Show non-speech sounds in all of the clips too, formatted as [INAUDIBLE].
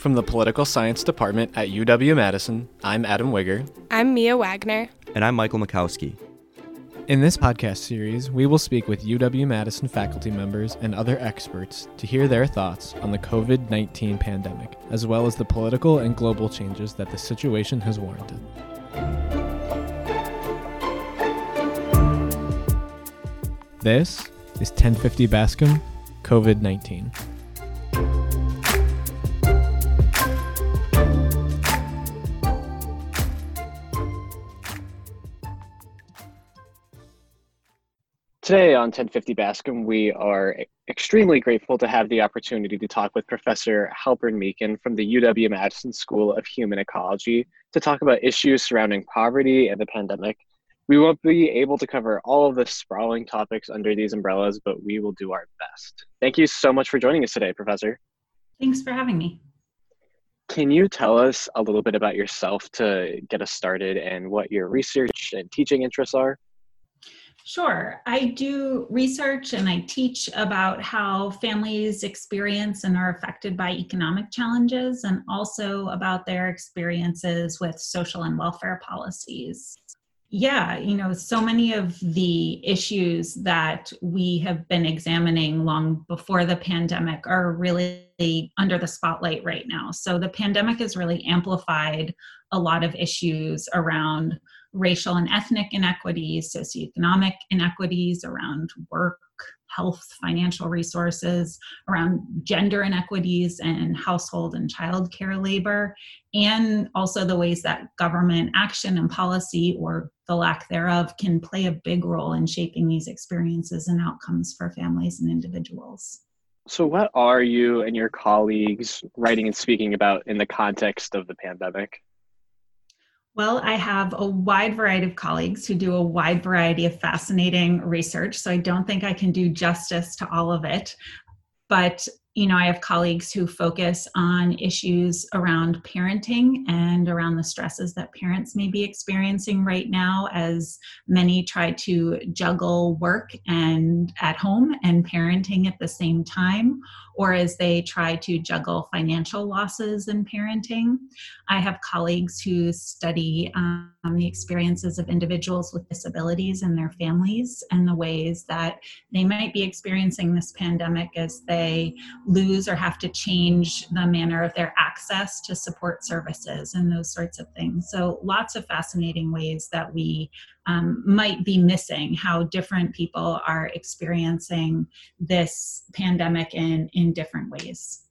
From the Political Science Department at UW Madison, I'm Adam Wigger. I'm Mia Wagner. And I'm Michael Mikowski. In this podcast series, we will speak with UW Madison faculty members and other experts to hear their thoughts on the COVID 19 pandemic, as well as the political and global changes that the situation has warranted. This is 1050 Bascom COVID 19. Today on 1050 Bascom, we are extremely grateful to have the opportunity to talk with Professor Halpern-Meekin from the UW Madison School of Human Ecology to talk about issues surrounding poverty and the pandemic. We won't be able to cover all of the sprawling topics under these umbrellas, but we will do our best. Thank you so much for joining us today, Professor. Thanks for having me. Can you tell us a little bit about yourself to get us started and what your research and teaching interests are? Sure. I do research and I teach about how families experience and are affected by economic challenges and also about their experiences with social and welfare policies. Yeah, you know, so many of the issues that we have been examining long before the pandemic are really under the spotlight right now. So the pandemic has really amplified a lot of issues around racial and ethnic inequities, socioeconomic inequities around work, health, financial resources, around gender inequities and household and child care labor, and also the ways that government action and policy or the lack thereof can play a big role in shaping these experiences and outcomes for families and individuals. So, what are you and your colleagues writing and speaking about in the context of the pandemic? Well, I have a wide variety of colleagues who do a wide variety of fascinating research, so I don't think I can do justice to all of it. But you know, I have colleagues who focus on issues around parenting and around the stresses that parents may be experiencing right now as many try to juggle work and at home and parenting at the same time, or as they try to juggle financial losses in parenting. I have colleagues who study um, the experiences of individuals with disabilities and their families and the ways that they might be experiencing this pandemic as they lose or have to change the manner of their access to support services and those sorts of things. So, lots of fascinating ways that we um, might be missing how different people are experiencing this pandemic in, in different ways.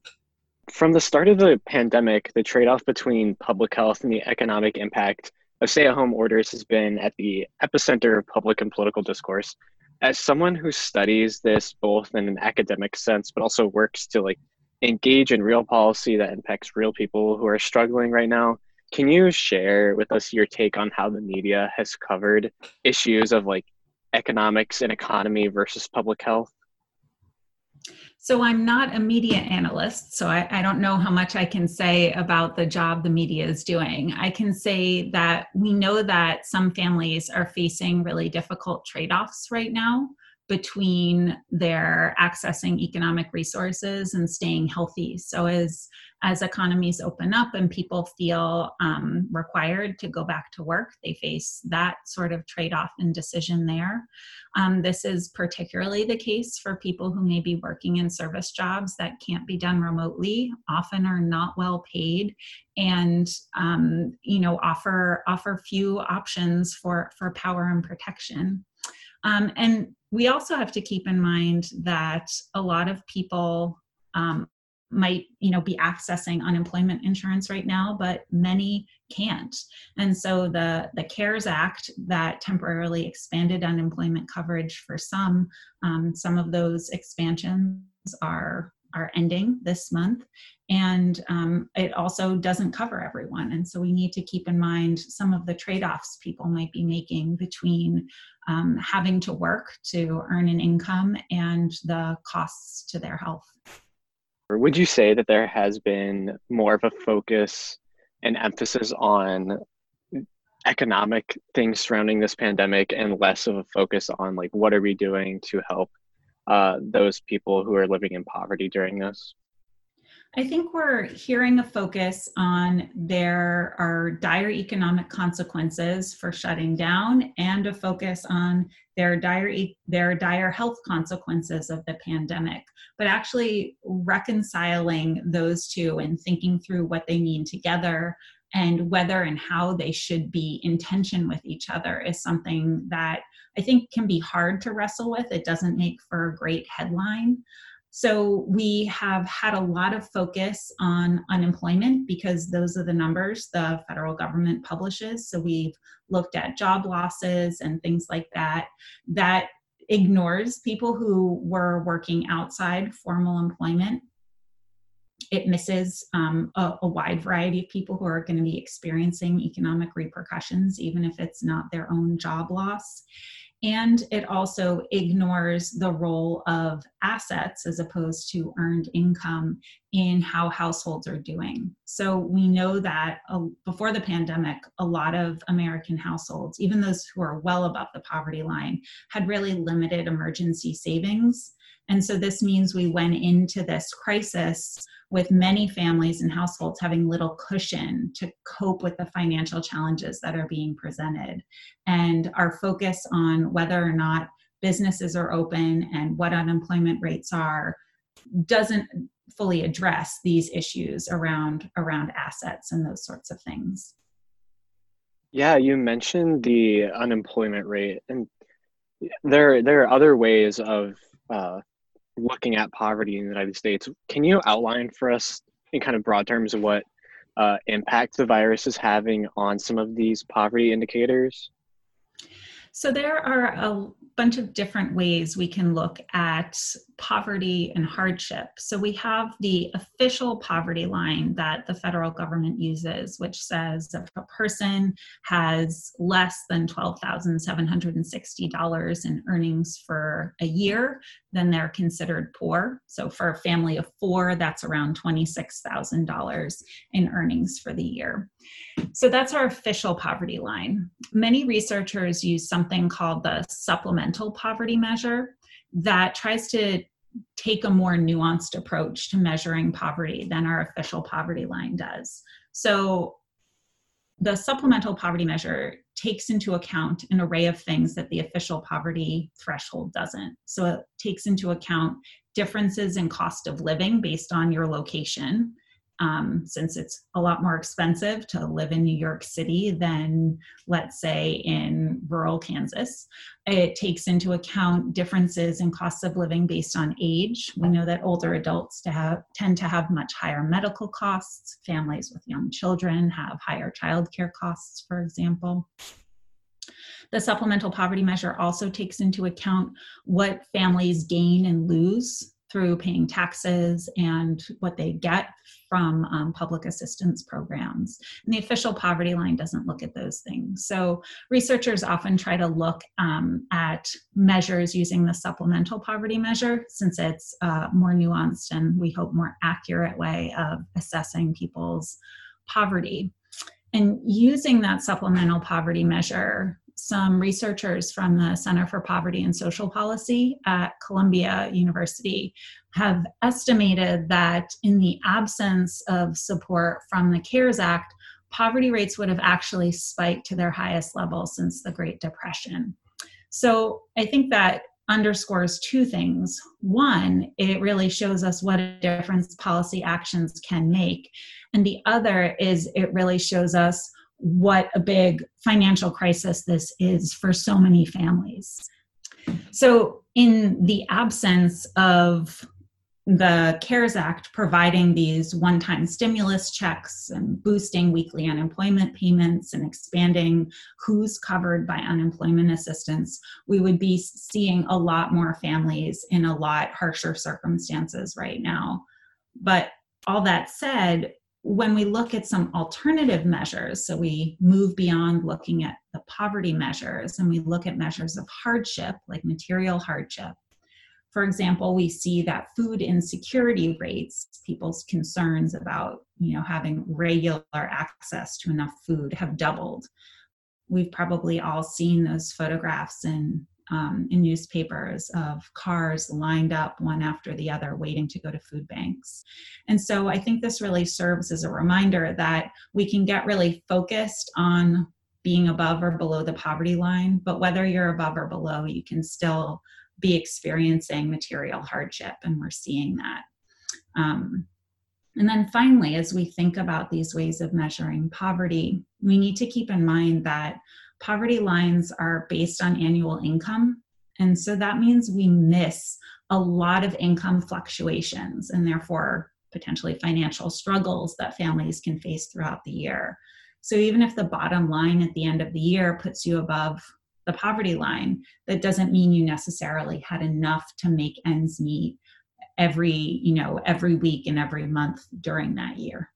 From the start of the pandemic, the trade off between public health and the economic impact of stay at home orders has been at the epicenter of public and political discourse as someone who studies this both in an academic sense but also works to like engage in real policy that impacts real people who are struggling right now can you share with us your take on how the media has covered issues of like economics and economy versus public health so I'm not a media analyst, so I, I, don't know how much I can say about the job the media is doing. I can say that we know that some families are facing really difficult trade offs right now between their accessing economic resources and staying healthy. So as as economies open up and people feel um, required to go back to work, they face that sort of trade off and decision there. Um, this is particularly the case for people who may be working in service jobs that can't be done remotely, often are not well paid, and um, you know offer offer few options for for power and protection. Um, and we also have to keep in mind that a lot of people um, might you know be accessing unemployment insurance right now but many can't. And so the the cares act that temporarily expanded unemployment coverage for some um, some of those expansions are are ending this month. And um, it also doesn't cover everyone. And so we need to keep in mind some of the trade-offs people might be making between um, having to work to earn an income and the costs to their health. Would you say that there has been more of a focus and emphasis on economic things surrounding this pandemic and less of a focus on like what are we doing to help uh, those people who are living in poverty during this I think we're hearing a focus on there are dire economic consequences for shutting down and a focus on their dire, their dire health consequences of the pandemic, but actually reconciling those two and thinking through what they mean together and whether and how they should be in tension with each other is something that I think can be hard to wrestle with. It doesn't make for a great headline. So we have had a lot of focus on unemployment because those are the numbers the federal government publishes. So we've looked at job losses and things like that. That ignores people who were working outside formal employment. It misses um, a, a wide variety of people who are going to be experiencing economic repercussions, even if it's not their own job loss and it also ignores the role of assets as opposed to earned income in how households are doing. So we know that uh, before the pandemic, a lot of American households, even those who are well above the poverty line, had really limited emergency savings. And so this means we went into this crisis with many families and households having little cushion to cope with the financial challenges that are being presented. And our focus on whether or not businesses are open and what unemployment rates are doesn't fully address these issues around around assets and those sorts of things. Yeah, you mentioned the unemployment rate, and there there are other ways of uh, looking at poverty in the United States, can you outline for us in kind of broad terms what uh, impact the virus is having on some of these poverty indicators? So there are a bunch of different ways we can look at poverty and hardship. So we have the official poverty line that the federal government uses, which says if a person has less than $12,760 in earnings for a year, then they're considered poor. So for a family of four, that's around $26,000 in earnings for the year. So that's our official poverty line. Many researchers use something called the supplemental poverty measure that tries to take a more nuanced approach to measuring poverty than our official poverty line does. So the supplemental poverty measure takes into account an array of things that the official poverty threshold doesn't. So it takes into account differences in cost of living based on your location, um, since it's a lot more expensive to live in New York City than, let's say, in rural Kansas. It takes into account differences in costs of living based on age. We know that older adults to have, tend to have much higher medical costs. Families with young children have higher childcare costs, for example. The supplemental poverty measure also takes into account what families gain and lose through paying taxes and what they get from um, public assistance programs. And the official poverty line doesn't look at those things. So researchers often try to look um, at measures using the supplemental poverty measure since it's a more nuanced and we hope more accurate way of assessing people's poverty. And using that supplemental poverty measure, some researchers from the Center for Poverty and Social Policy at Columbia University have estimated that in the absence of support from the CARES Act, poverty rates would have actually spiked to their highest level since the Great Depression. So I think that underscores two things. One, it really shows us what a difference policy actions can make. And the other is it really shows us what a big financial crisis this is for so many families. So, in the absence of the CARES Act providing these one time stimulus checks and boosting weekly unemployment payments and expanding who's covered by unemployment assistance, we would be seeing a lot more families in a lot harsher circumstances right now. But all that said, when we look at some alternative measures, so we move beyond looking at the poverty measures and we look at measures of hardship, like material hardship. For example, we see that food insecurity rates, people's concerns about, you know, having regular access to enough food have doubled. We've probably all seen those photographs in um, in newspapers of cars lined up one after the other waiting to go to food banks. And so I think this really serves as a reminder that we can get really focused on being above or below the poverty line, but whether you're above or below, you can still be experiencing material hardship, and we're seeing that. Um, and then finally, as we think about these ways of measuring poverty, we need to keep in mind that poverty lines are based on annual income. And so that means we miss a lot of income fluctuations and therefore potentially financial struggles that families can face throughout the year. So even if the bottom line at the end of the year puts you above the poverty line, that doesn't mean you necessarily had enough to make ends meet every, you know, every week and every month during that year.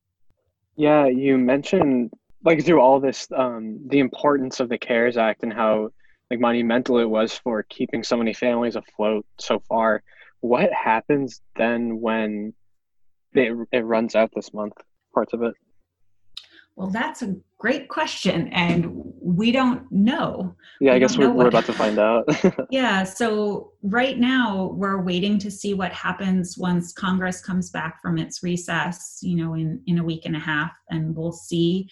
Yeah, you mentioned like through all this um, the importance of the cares act and how like monumental it was for keeping so many families afloat so far what happens then when it, it runs out this month? Parts of it. Well that's a great question and we don't know. Yeah we i guess we're, we're about to find out. [LAUGHS] Yeah so right now we're waiting to see what happens once congress comes back from its recess you know in in a week and a half and we'll see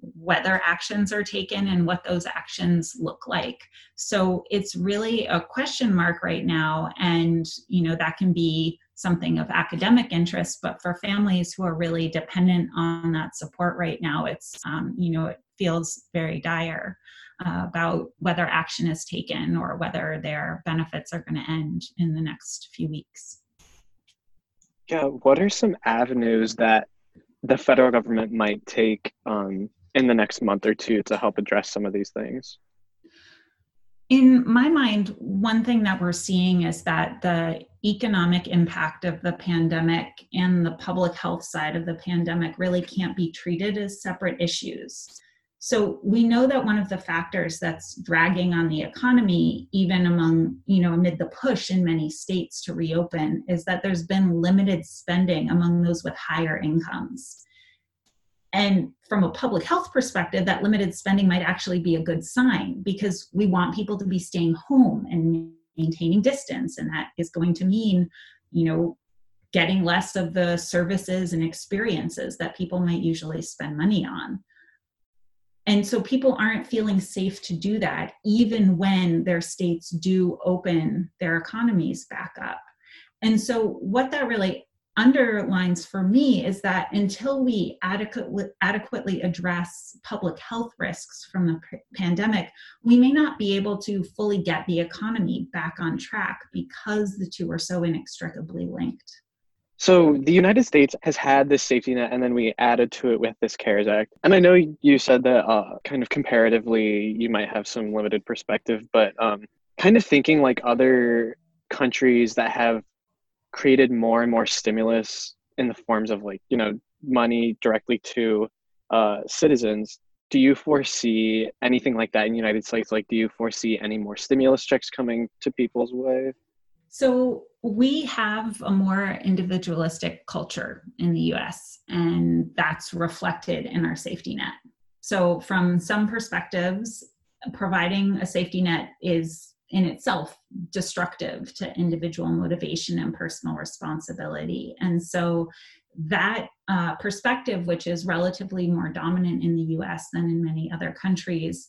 whether actions are taken and what those actions look like. So it's really a question mark right now and you know that can be something of academic interest but for families who are really dependent on that support right now it's um, you know it feels very dire uh, about whether action is taken or whether their benefits are going to end in the next few weeks. Yeah what are some avenues that the federal government might take um, in the next month or two to help address some of these things? In my mind, one thing that we're seeing is that the economic impact of the pandemic and the public health side of the pandemic really can't be treated as separate issues. So we know that one of the factors that's dragging on the economy, even among, you know, amid the push in many states to reopen, is that there's been limited spending among those with higher incomes. And from a public health perspective, that limited spending might actually be a good sign because we want people to be staying home and maintaining distance. And that is going to mean, you know, getting less of the services and experiences that people might usually spend money on. And so people aren't feeling safe to do that, even when their states do open their economies back up. And so, what that really underlines for me is that until we adequately, adequately address public health risks from the pandemic, we may not be able to fully get the economy back on track because the two are so inextricably linked. So the United States has had this safety net, and then we added to it with this CARES Act. And I know you said that uh, kind of comparatively, you might have some limited perspective, but um, kind of thinking like other countries that have created more and more stimulus in the forms of like you know money directly to uh, citizens. Do you foresee anything like that in the united states? Like do you foresee any more stimulus checks coming to people's way? So we have a more individualistic culture in the us and that's reflected in our safety net. So from some perspectives providing a safety net is in itself destructive to individual motivation and personal responsibility. And so that uh, perspective, which is relatively more dominant in the US than in many other countries,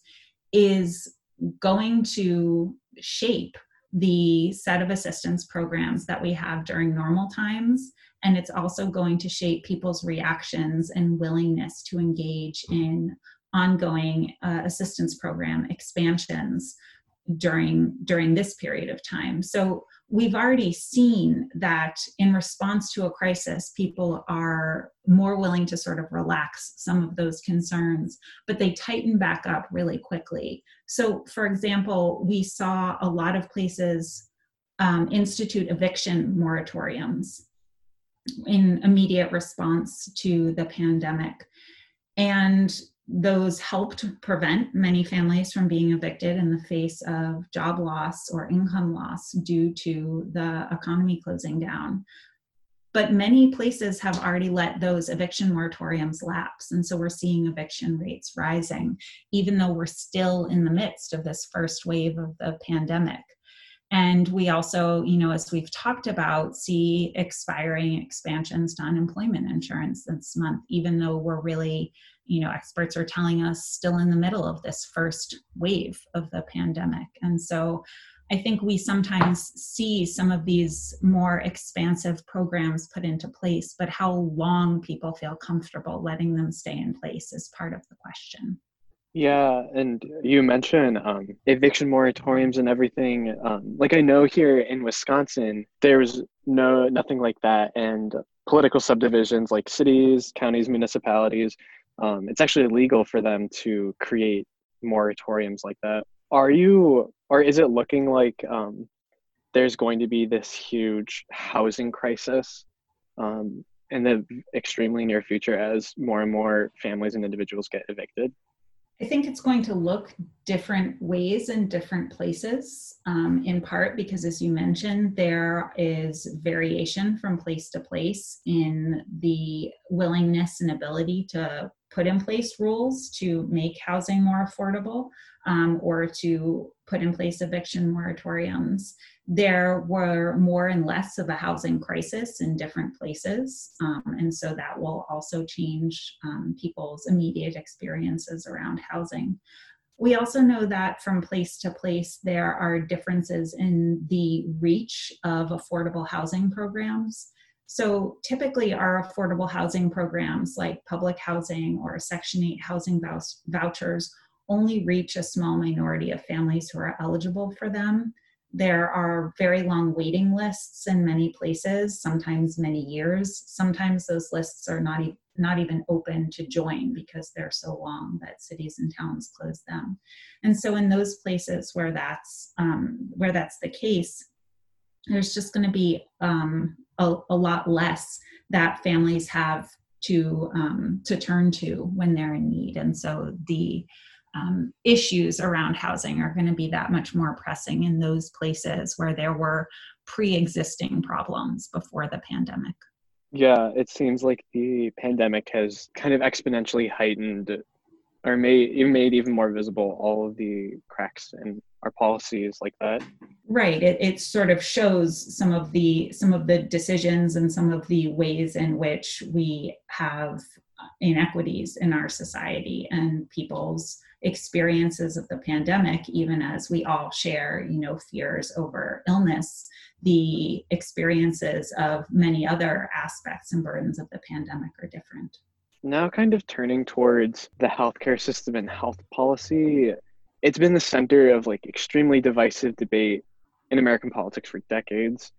is going to shape the set of assistance programs that we have during normal times. And it's also going to shape people's reactions and willingness to engage in ongoing uh, assistance program expansions during during this period of time. So we've already seen that in response to a crisis people are more willing to sort of relax some of those concerns but they tighten back up really quickly. So for example we saw a lot of places um, institute eviction moratoriums in immediate response to the pandemic. And those helped prevent many families from being evicted in the face of job loss or income loss due to the economy closing down. but many places have already let those eviction moratoriums lapse. And so we're seeing eviction rates rising, even though we're still in the midst of this first wave of the pandemic. And we also, you know, as we've talked about, see expiring expansions to unemployment insurance this month, even though we're really, you know, experts are telling us still in the middle of this first wave of the pandemic. And so I think we sometimes see some of these more expansive programs put into place, but how long people feel comfortable letting them stay in place is part of the question. Yeah, and you mentioned um, eviction moratoriums and everything. Um, like I know here in Wisconsin, there's no nothing like that, and political subdivisions like cities, counties, municipalities, um, it's actually illegal for them to create moratoriums like that. Are you, or is it looking like um, there's going to be this huge housing crisis um, in the extremely near future as more and more families and individuals get evicted? I think it's going to look different ways in different places, um, in part because, as you mentioned, there is variation from place to place in the willingness and ability to put in place rules to make housing more affordable um, or to put in place eviction moratoriums. There were more and less of a housing crisis in different places. Um, and so that will also change um, people's immediate experiences around housing. We also know that from place to place, there are differences in the reach of affordable housing programs. So typically, our affordable housing programs like public housing or Section 8 housing vouchers only reach a small minority of families who are eligible for them. There are very long waiting lists in many places, sometimes many years. Sometimes those lists are not, e- not even open to join because they're so long that cities and towns close them. And so, in those places where that's um, where that's the case, there's just going to be um, a, a, lot less that families have to um, to turn to when they're in need, and so the um, issues around housing are going to be that much more pressing in those places where there were pre-existing problems before the pandemic. Yeah, it seems like the pandemic has kind of exponentially heightened or made even made even more visible all of the cracks in our policies like that right it, it sort of shows some of the some of the decisions and some of the ways in which we have inequities in our society and people's experiences of the pandemic even as we all share you know fears over illness the experiences of many other aspects and burdens of the pandemic are different. Now kind of turning towards the healthcare system and health policy it's been the center of like extremely divisive debate in american politics for decades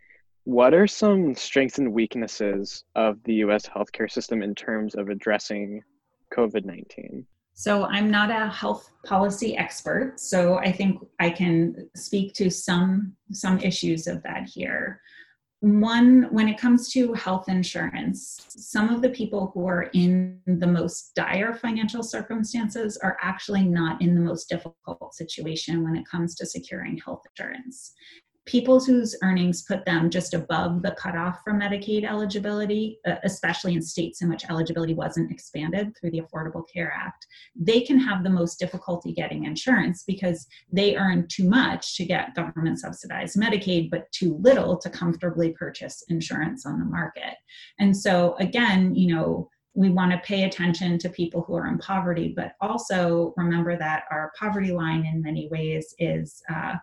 what are some strengths and weaknesses of the US healthcare system in terms of addressing COVID 19? So, I'm not a health policy expert, so I think I can speak to some, some issues of that here. One, when it comes to health insurance, some of the people who are in the most dire financial circumstances are actually not in the most difficult situation when it comes to securing health insurance people whose earnings put them just above the cutoff for Medicaid eligibility, uh, especially in states in which eligibility wasn't expanded through the Affordable Care Act, they can have the most difficulty getting insurance because they earn too much to get government subsidized Medicaid, but too little to comfortably purchase insurance on the market. And so, again, you know, we want to pay attention to people who are in poverty, but also remember that our poverty line in many ways is uh,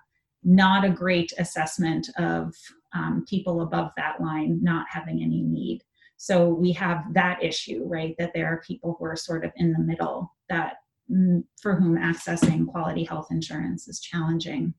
not a great assessment of um, people above that line not having any need. So we have that issue, right? That there are people who are sort of in the middle that mm, for whom accessing quality health insurance is challenging.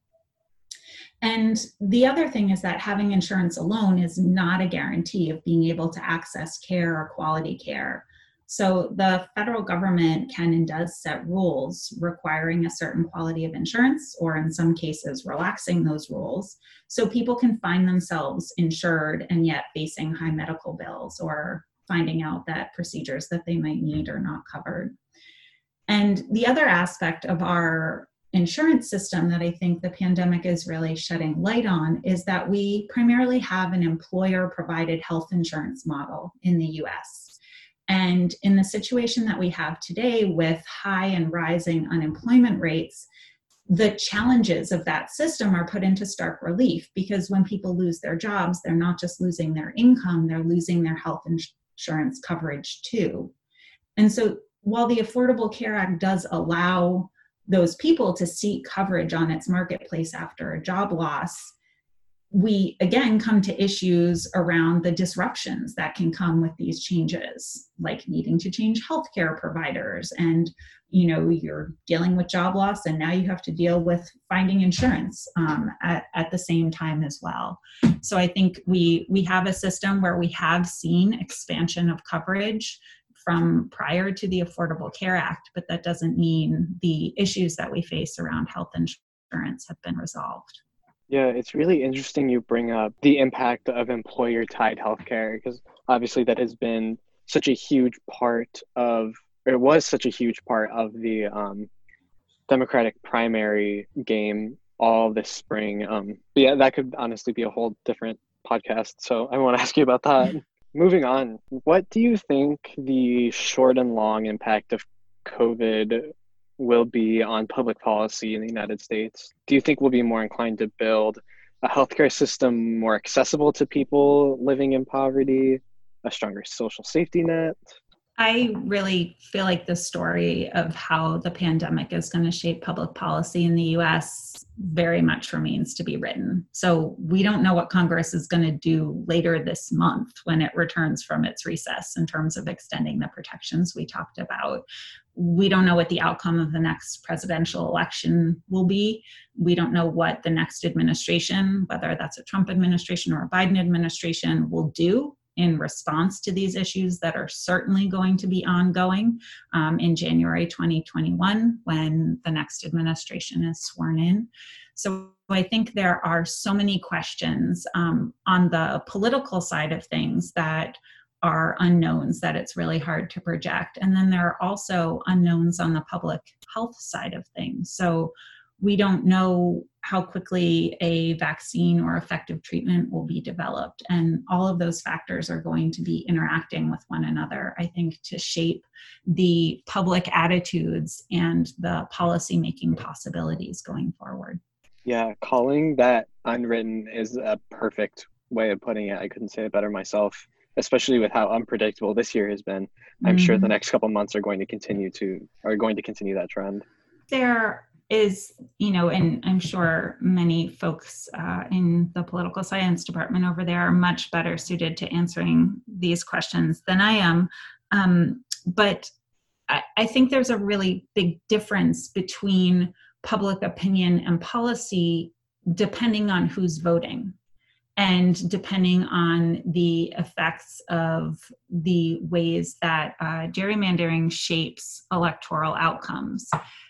And the other thing is that having insurance alone is not a guarantee of being able to access care or quality care. So the federal government can and does set rules requiring a certain quality of insurance, or in some cases, relaxing those rules, so people can find themselves insured and yet facing high medical bills or finding out that procedures that they might need are not covered. And the other aspect of our insurance system that I think the pandemic is really shedding light on is that we primarily have an employer provided health insurance model in the US. And in the situation that we have today with high and rising unemployment rates, the challenges of that system are put into stark relief because when people lose their jobs, they're not just losing their income, they're losing their health insurance coverage too. And so while the Affordable Care Act does allow those people to seek coverage on its marketplace after a job loss, we again come to issues around the disruptions that can come with these changes, like needing to change healthcare providers and you know you're dealing with job loss and now you have to deal with finding insurance um, at, at the same time as well. So i think we we have a system where we have seen expansion of coverage from prior to the affordable care act but that doesn't mean the issues that we face around health insurance have been resolved yeah, it's really interesting you bring up the impact of employer tied healthcare because obviously that has been such a huge part of it was such a huge part of the um, Democratic primary game all this spring. Um, but yeah, that could honestly be a whole different podcast. So I want to [LAUGHS] ask you about that. Moving on, what do you think the short and long impact of COVID will be on public policy in the United States? Do you think we'll be more inclined to build a healthcare system more accessible to people living in poverty, a stronger social safety net? I really feel like the story of how the pandemic is going to shape public policy in the US very much remains to be written. So we don't know what Congress is going to do later this month when it returns from its recess in terms of extending the protections we talked about. We don't know what the outcome of the next presidential election will be. We don't know what the next administration, whether that's a Trump administration or a Biden administration, will do in response to these issues that are certainly going to be ongoing um, in January 2021 when the next administration is sworn in. So I think there are so many questions um, on the political side of things that are unknowns that it's really hard to project. And then there are also unknowns on the public health side of things. So we don't know how quickly a vaccine or effective treatment will be developed. And all of those factors are going to be interacting with one another, I think, to shape the public attitudes and the policy-making possibilities going forward. Yeah, calling that unwritten is a perfect way of putting it. I couldn't say it better myself, especially with how unpredictable this year has been. I'm mm-hmm. sure the next couple months are going to continue to are going to continue that trend. There is, you know, and I'm sure many folks uh, in the political science department over there are much better suited to answering these questions than I am. Um, but I, I think there's a really big difference between public opinion and policy depending on who's voting and depending on the effects of the ways that uh, gerrymandering shapes electoral outcomes.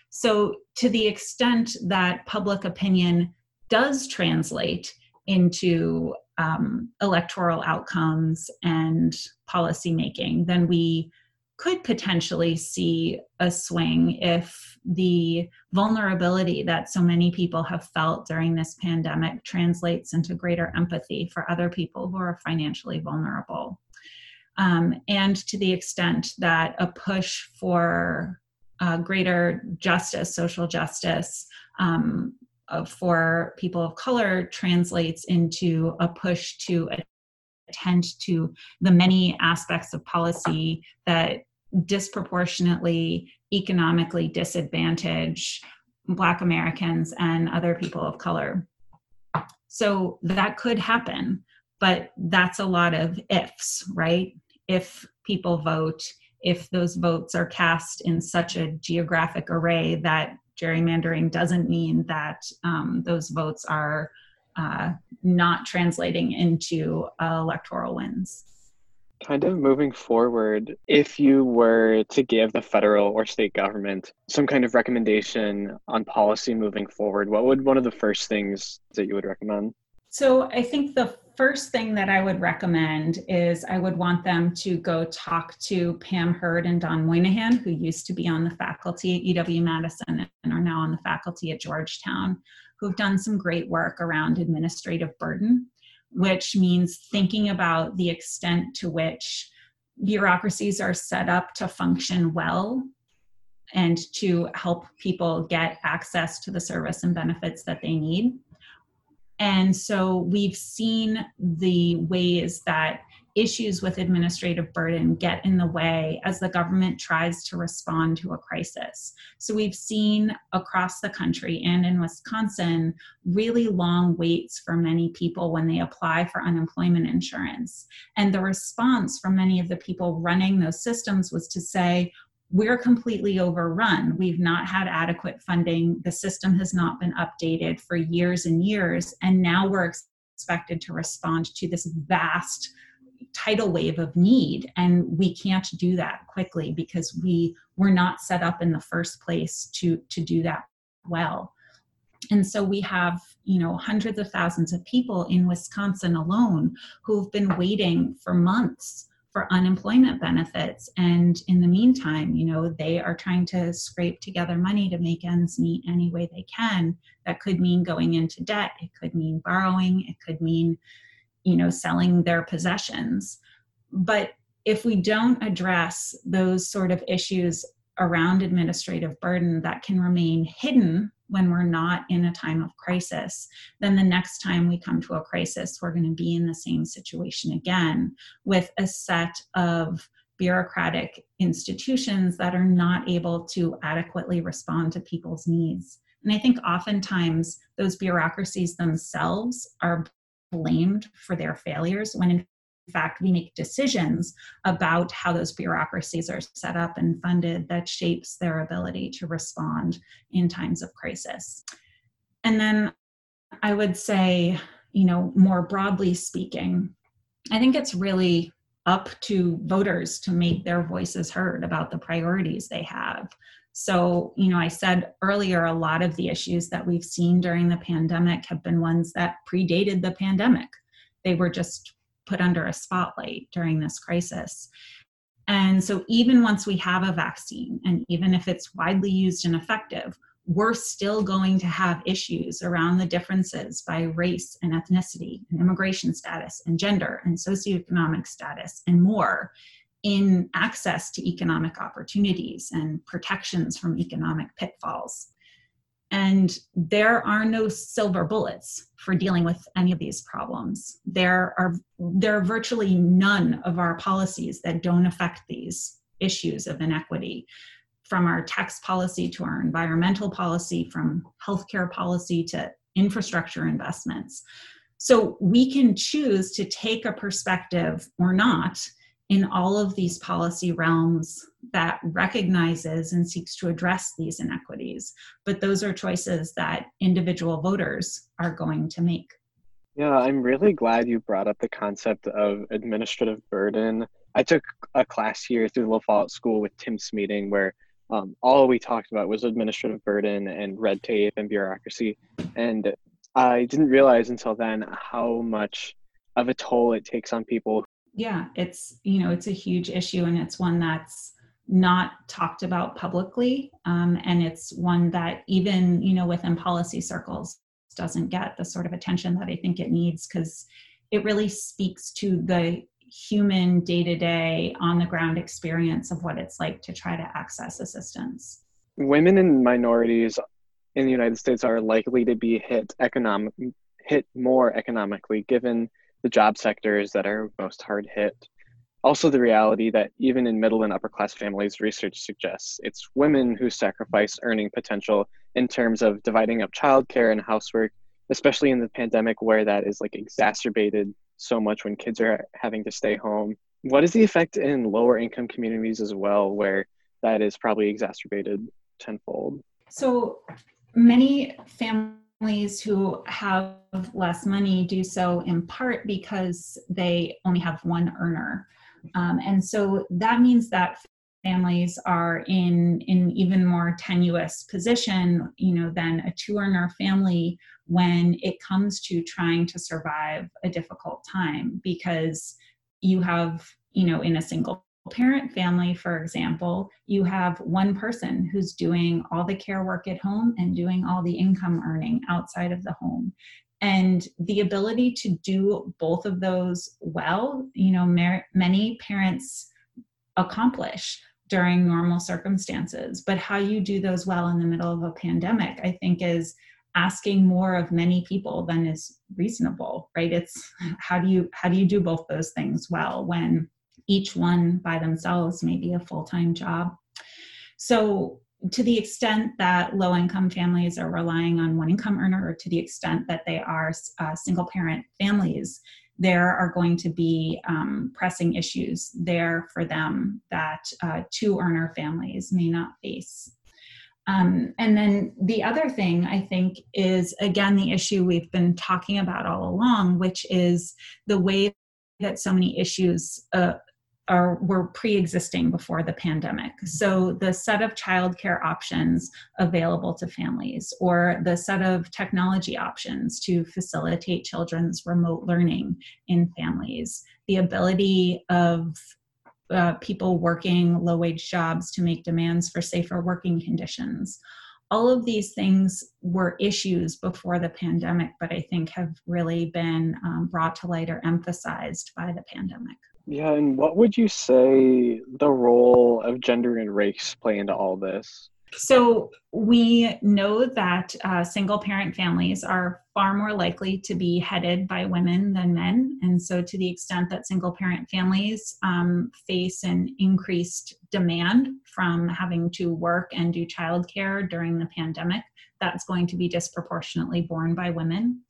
So, to the extent that public opinion does translate into um, electoral outcomes and policy making, then we could potentially see a swing if the vulnerability that so many people have felt during this pandemic translates into greater empathy for other people who are financially vulnerable. Um, and to the extent that a push for uh, greater justice, social justice um, uh, for people of color translates into a push to attend to the many aspects of policy that disproportionately economically disadvantage Black Americans and other people of color. So that could happen, but that's a lot of ifs, right? If people vote, if those votes are cast in such a geographic array that gerrymandering doesn't mean that um, those votes are uh, not translating into uh, electoral wins. Kind of moving forward, if you were to give the federal or state government some kind of recommendation on policy moving forward, what would one of the first things that you would recommend? So I think the first thing that I would recommend is I would want them to go talk to Pam Herd and Don Moynihan, who used to be on the faculty at UW Madison and are now on the faculty at Georgetown, who've done some great work around administrative burden, which means thinking about the extent to which bureaucracies are set up to function well and to help people get access to the service and benefits that they need and so we've seen the ways that issues with administrative burden get in the way as the government tries to respond to a crisis. So we've seen across the country and in Wisconsin really long waits for many people when they apply for unemployment insurance. And the response from many of the people running those systems was to say, we're completely overrun. We've not had adequate funding. The system has not been updated for years and years. And now we're expected to respond to this vast tidal wave of need. And we can't do that quickly because we were not set up in the first place to, to do that well. And so we have, you know, hundreds of thousands of people in Wisconsin alone who've been waiting for months for unemployment benefits. And in the meantime, you know, they are trying to scrape together money to make ends meet any way they can. That could mean going into debt, it could mean borrowing, it could mean, you know, selling their possessions. But if we don't address those sort of issues around administrative burden that can remain hidden when we're not in a time of crisis, then the next time we come to a crisis, we're going to be in the same situation again with a set of bureaucratic institutions that are not able to adequately respond to people's needs. And I think oftentimes those bureaucracies themselves are blamed for their failures when in fact we make decisions about how those bureaucracies are set up and funded that shapes their ability to respond in times of crisis and then i would say you know more broadly speaking i think it's really up to voters to make their voices heard about the priorities they have so, you know, I said earlier, a lot of the issues that we've seen during the pandemic have been ones that predated the pandemic. They were just put under a spotlight during this crisis. And so, even once we have a vaccine, and even if it's widely used and effective, we're still going to have issues around the differences by race and ethnicity and immigration status and gender and socioeconomic status and more in access to economic opportunities and protections from economic pitfalls. And there are no silver bullets for dealing with any of these problems. There are, there are virtually none of our policies that don't affect these issues of inequity, from our tax policy to our environmental policy, from healthcare policy to infrastructure investments. So we can choose to take a perspective or not in all of these policy realms that recognizes and seeks to address these inequities. But those are choices that individual voters are going to make. Yeah, I'm really glad you brought up the concept of administrative burden. I took a class here through the Follette School with Tim Smeeding where um, all we talked about was administrative burden and red tape and bureaucracy. And I didn't realize until then how much of a toll it takes on people yeah it's you know it's a huge issue and it's one that's not talked about publicly um, and it's one that even you know within policy circles doesn't get the sort of attention that i think it needs because it really speaks to the human day-to-day on the ground experience of what it's like to try to access assistance. Women and minorities in the united states are likely to be hit economic hit more economically given the job sectors that are most hard hit. Also, the reality that even in middle and upper class families, research suggests it's women who sacrifice earning potential in terms of dividing up childcare and housework, especially in the pandemic where that is like exacerbated so much when kids are having to stay home. What is the effect in lower income communities as well, where that is probably exacerbated tenfold? So many families families who have less money do so in part because they only have one earner. Um, and so that means that families are in an even more tenuous position, you know, than a two earner family when it comes to trying to survive a difficult time because you have, you know, in a single parent family, for example, you have one person who's doing all the care work at home and doing all the income earning outside of the home. And the ability to do both of those well, you know, mer- many parents accomplish during normal circumstances. But how you do those well in the middle of a pandemic, I think, is asking more of many people than is reasonable right it's how do you how do you do both those things well when each one by themselves may be a full-time job so to the extent that low income families are relying on one income earner or to the extent that they are uh, single parent families there are going to be um, pressing issues there for them that uh, two earner families may not face. Um, and then the other thing I think is, again, the issue we've been talking about all along, which is the way that so many issues uh, are were pre-existing before the pandemic. So the set of childcare options available to families or the set of technology options to facilitate children's remote learning in families, the ability of uh, people working low wage jobs to make demands for safer working conditions. All of these things were issues before the pandemic, but I think have really been um, brought to light or emphasized by the pandemic. Yeah, and what would you say the role of gender and race play into all this? So, we know that uh, single parent families are far more likely to be headed by women than men. And so, to the extent that single parent families um, face an increased demand from having to work and do childcare during the pandemic, that's going to be disproportionately borne by women.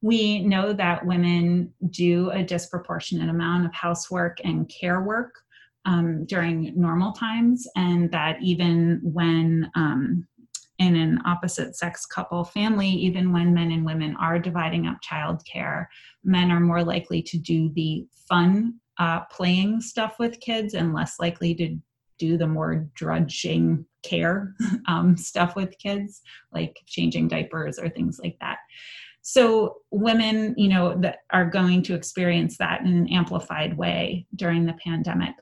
We know that women do a disproportionate amount of housework and care work um, during normal times, and that even when um, in an opposite sex couple family, even when men and women are dividing up childcare, men are more likely to do the fun uh, playing stuff with kids and less likely to do the more drudging care [LAUGHS] um, stuff with kids, like changing diapers or things like that so women you know that are going to experience that in an amplified way during the pandemic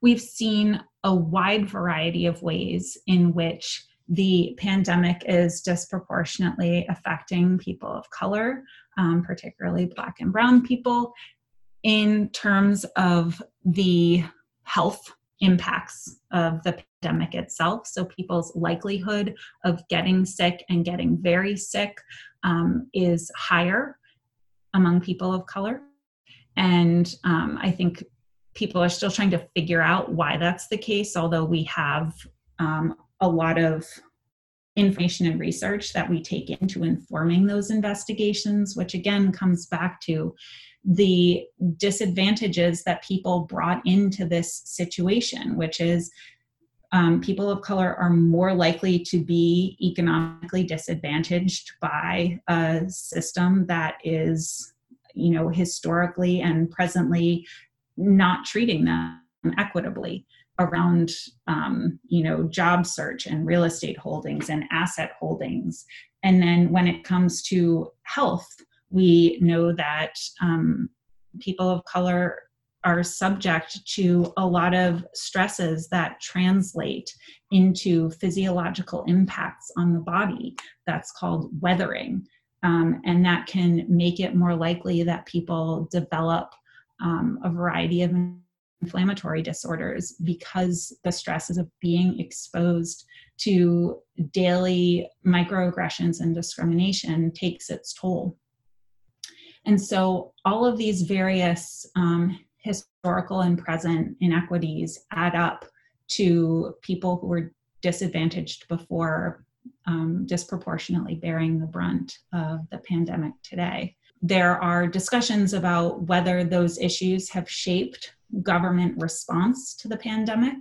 we've seen a wide variety of ways in which the pandemic is disproportionately affecting people of color um, particularly black and brown people in terms of the health impacts of the pandemic itself. So, people's likelihood of getting sick and getting very sick um, is higher among people of color. And um, I think people are still trying to figure out why that's the case, although we have um, a lot of information and research that we take into informing those investigations, which again comes back to the disadvantages that people brought into this situation, which is um, people of color are more likely to be economically disadvantaged by a system that is, you know, historically and presently not treating them equitably around um, you know job search and real estate holdings and asset holdings. And then when it comes to health we know that um, people of color are subject to a lot of stresses that translate into physiological impacts on the body. That's called weathering. Um, and that can make it more likely that people develop um, a variety of inflammatory disorders because the stresses of being exposed to daily microaggressions and discrimination takes its toll. And so all of these various um, historical and present inequities add up to people who were disadvantaged before um, disproportionately bearing the brunt of the pandemic today. There are discussions about whether those issues have shaped government response to the pandemic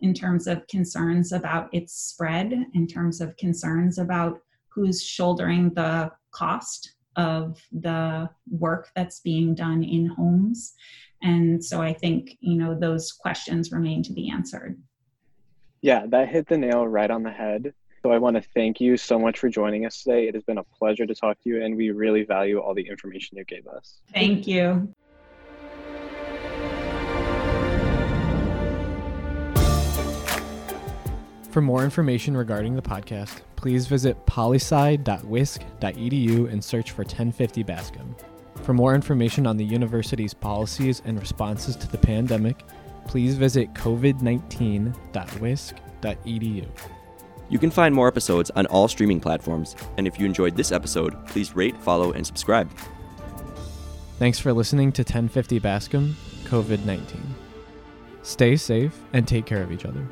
in terms of concerns about its spread, in terms of concerns about who's shouldering the cost of the work that's being done in homes And so I think, you know, those questions remain to be answered. Yeah, that hit the nail right on the head. So I want to thank you so much for joining us today. It has been a pleasure to talk to you, and we really value all the information you gave us. Thank you. For more information regarding the podcast, please visit polisci.wisc.edu and search for 1050 Bascom. For more information on the university's policies and responses to the pandemic, please visit covid19.wisc.edu. You can find more episodes on all streaming platforms, and if you enjoyed this episode, please rate, follow, and subscribe. Thanks for listening to 1050 Bascom COVID 19. Stay safe and take care of each other.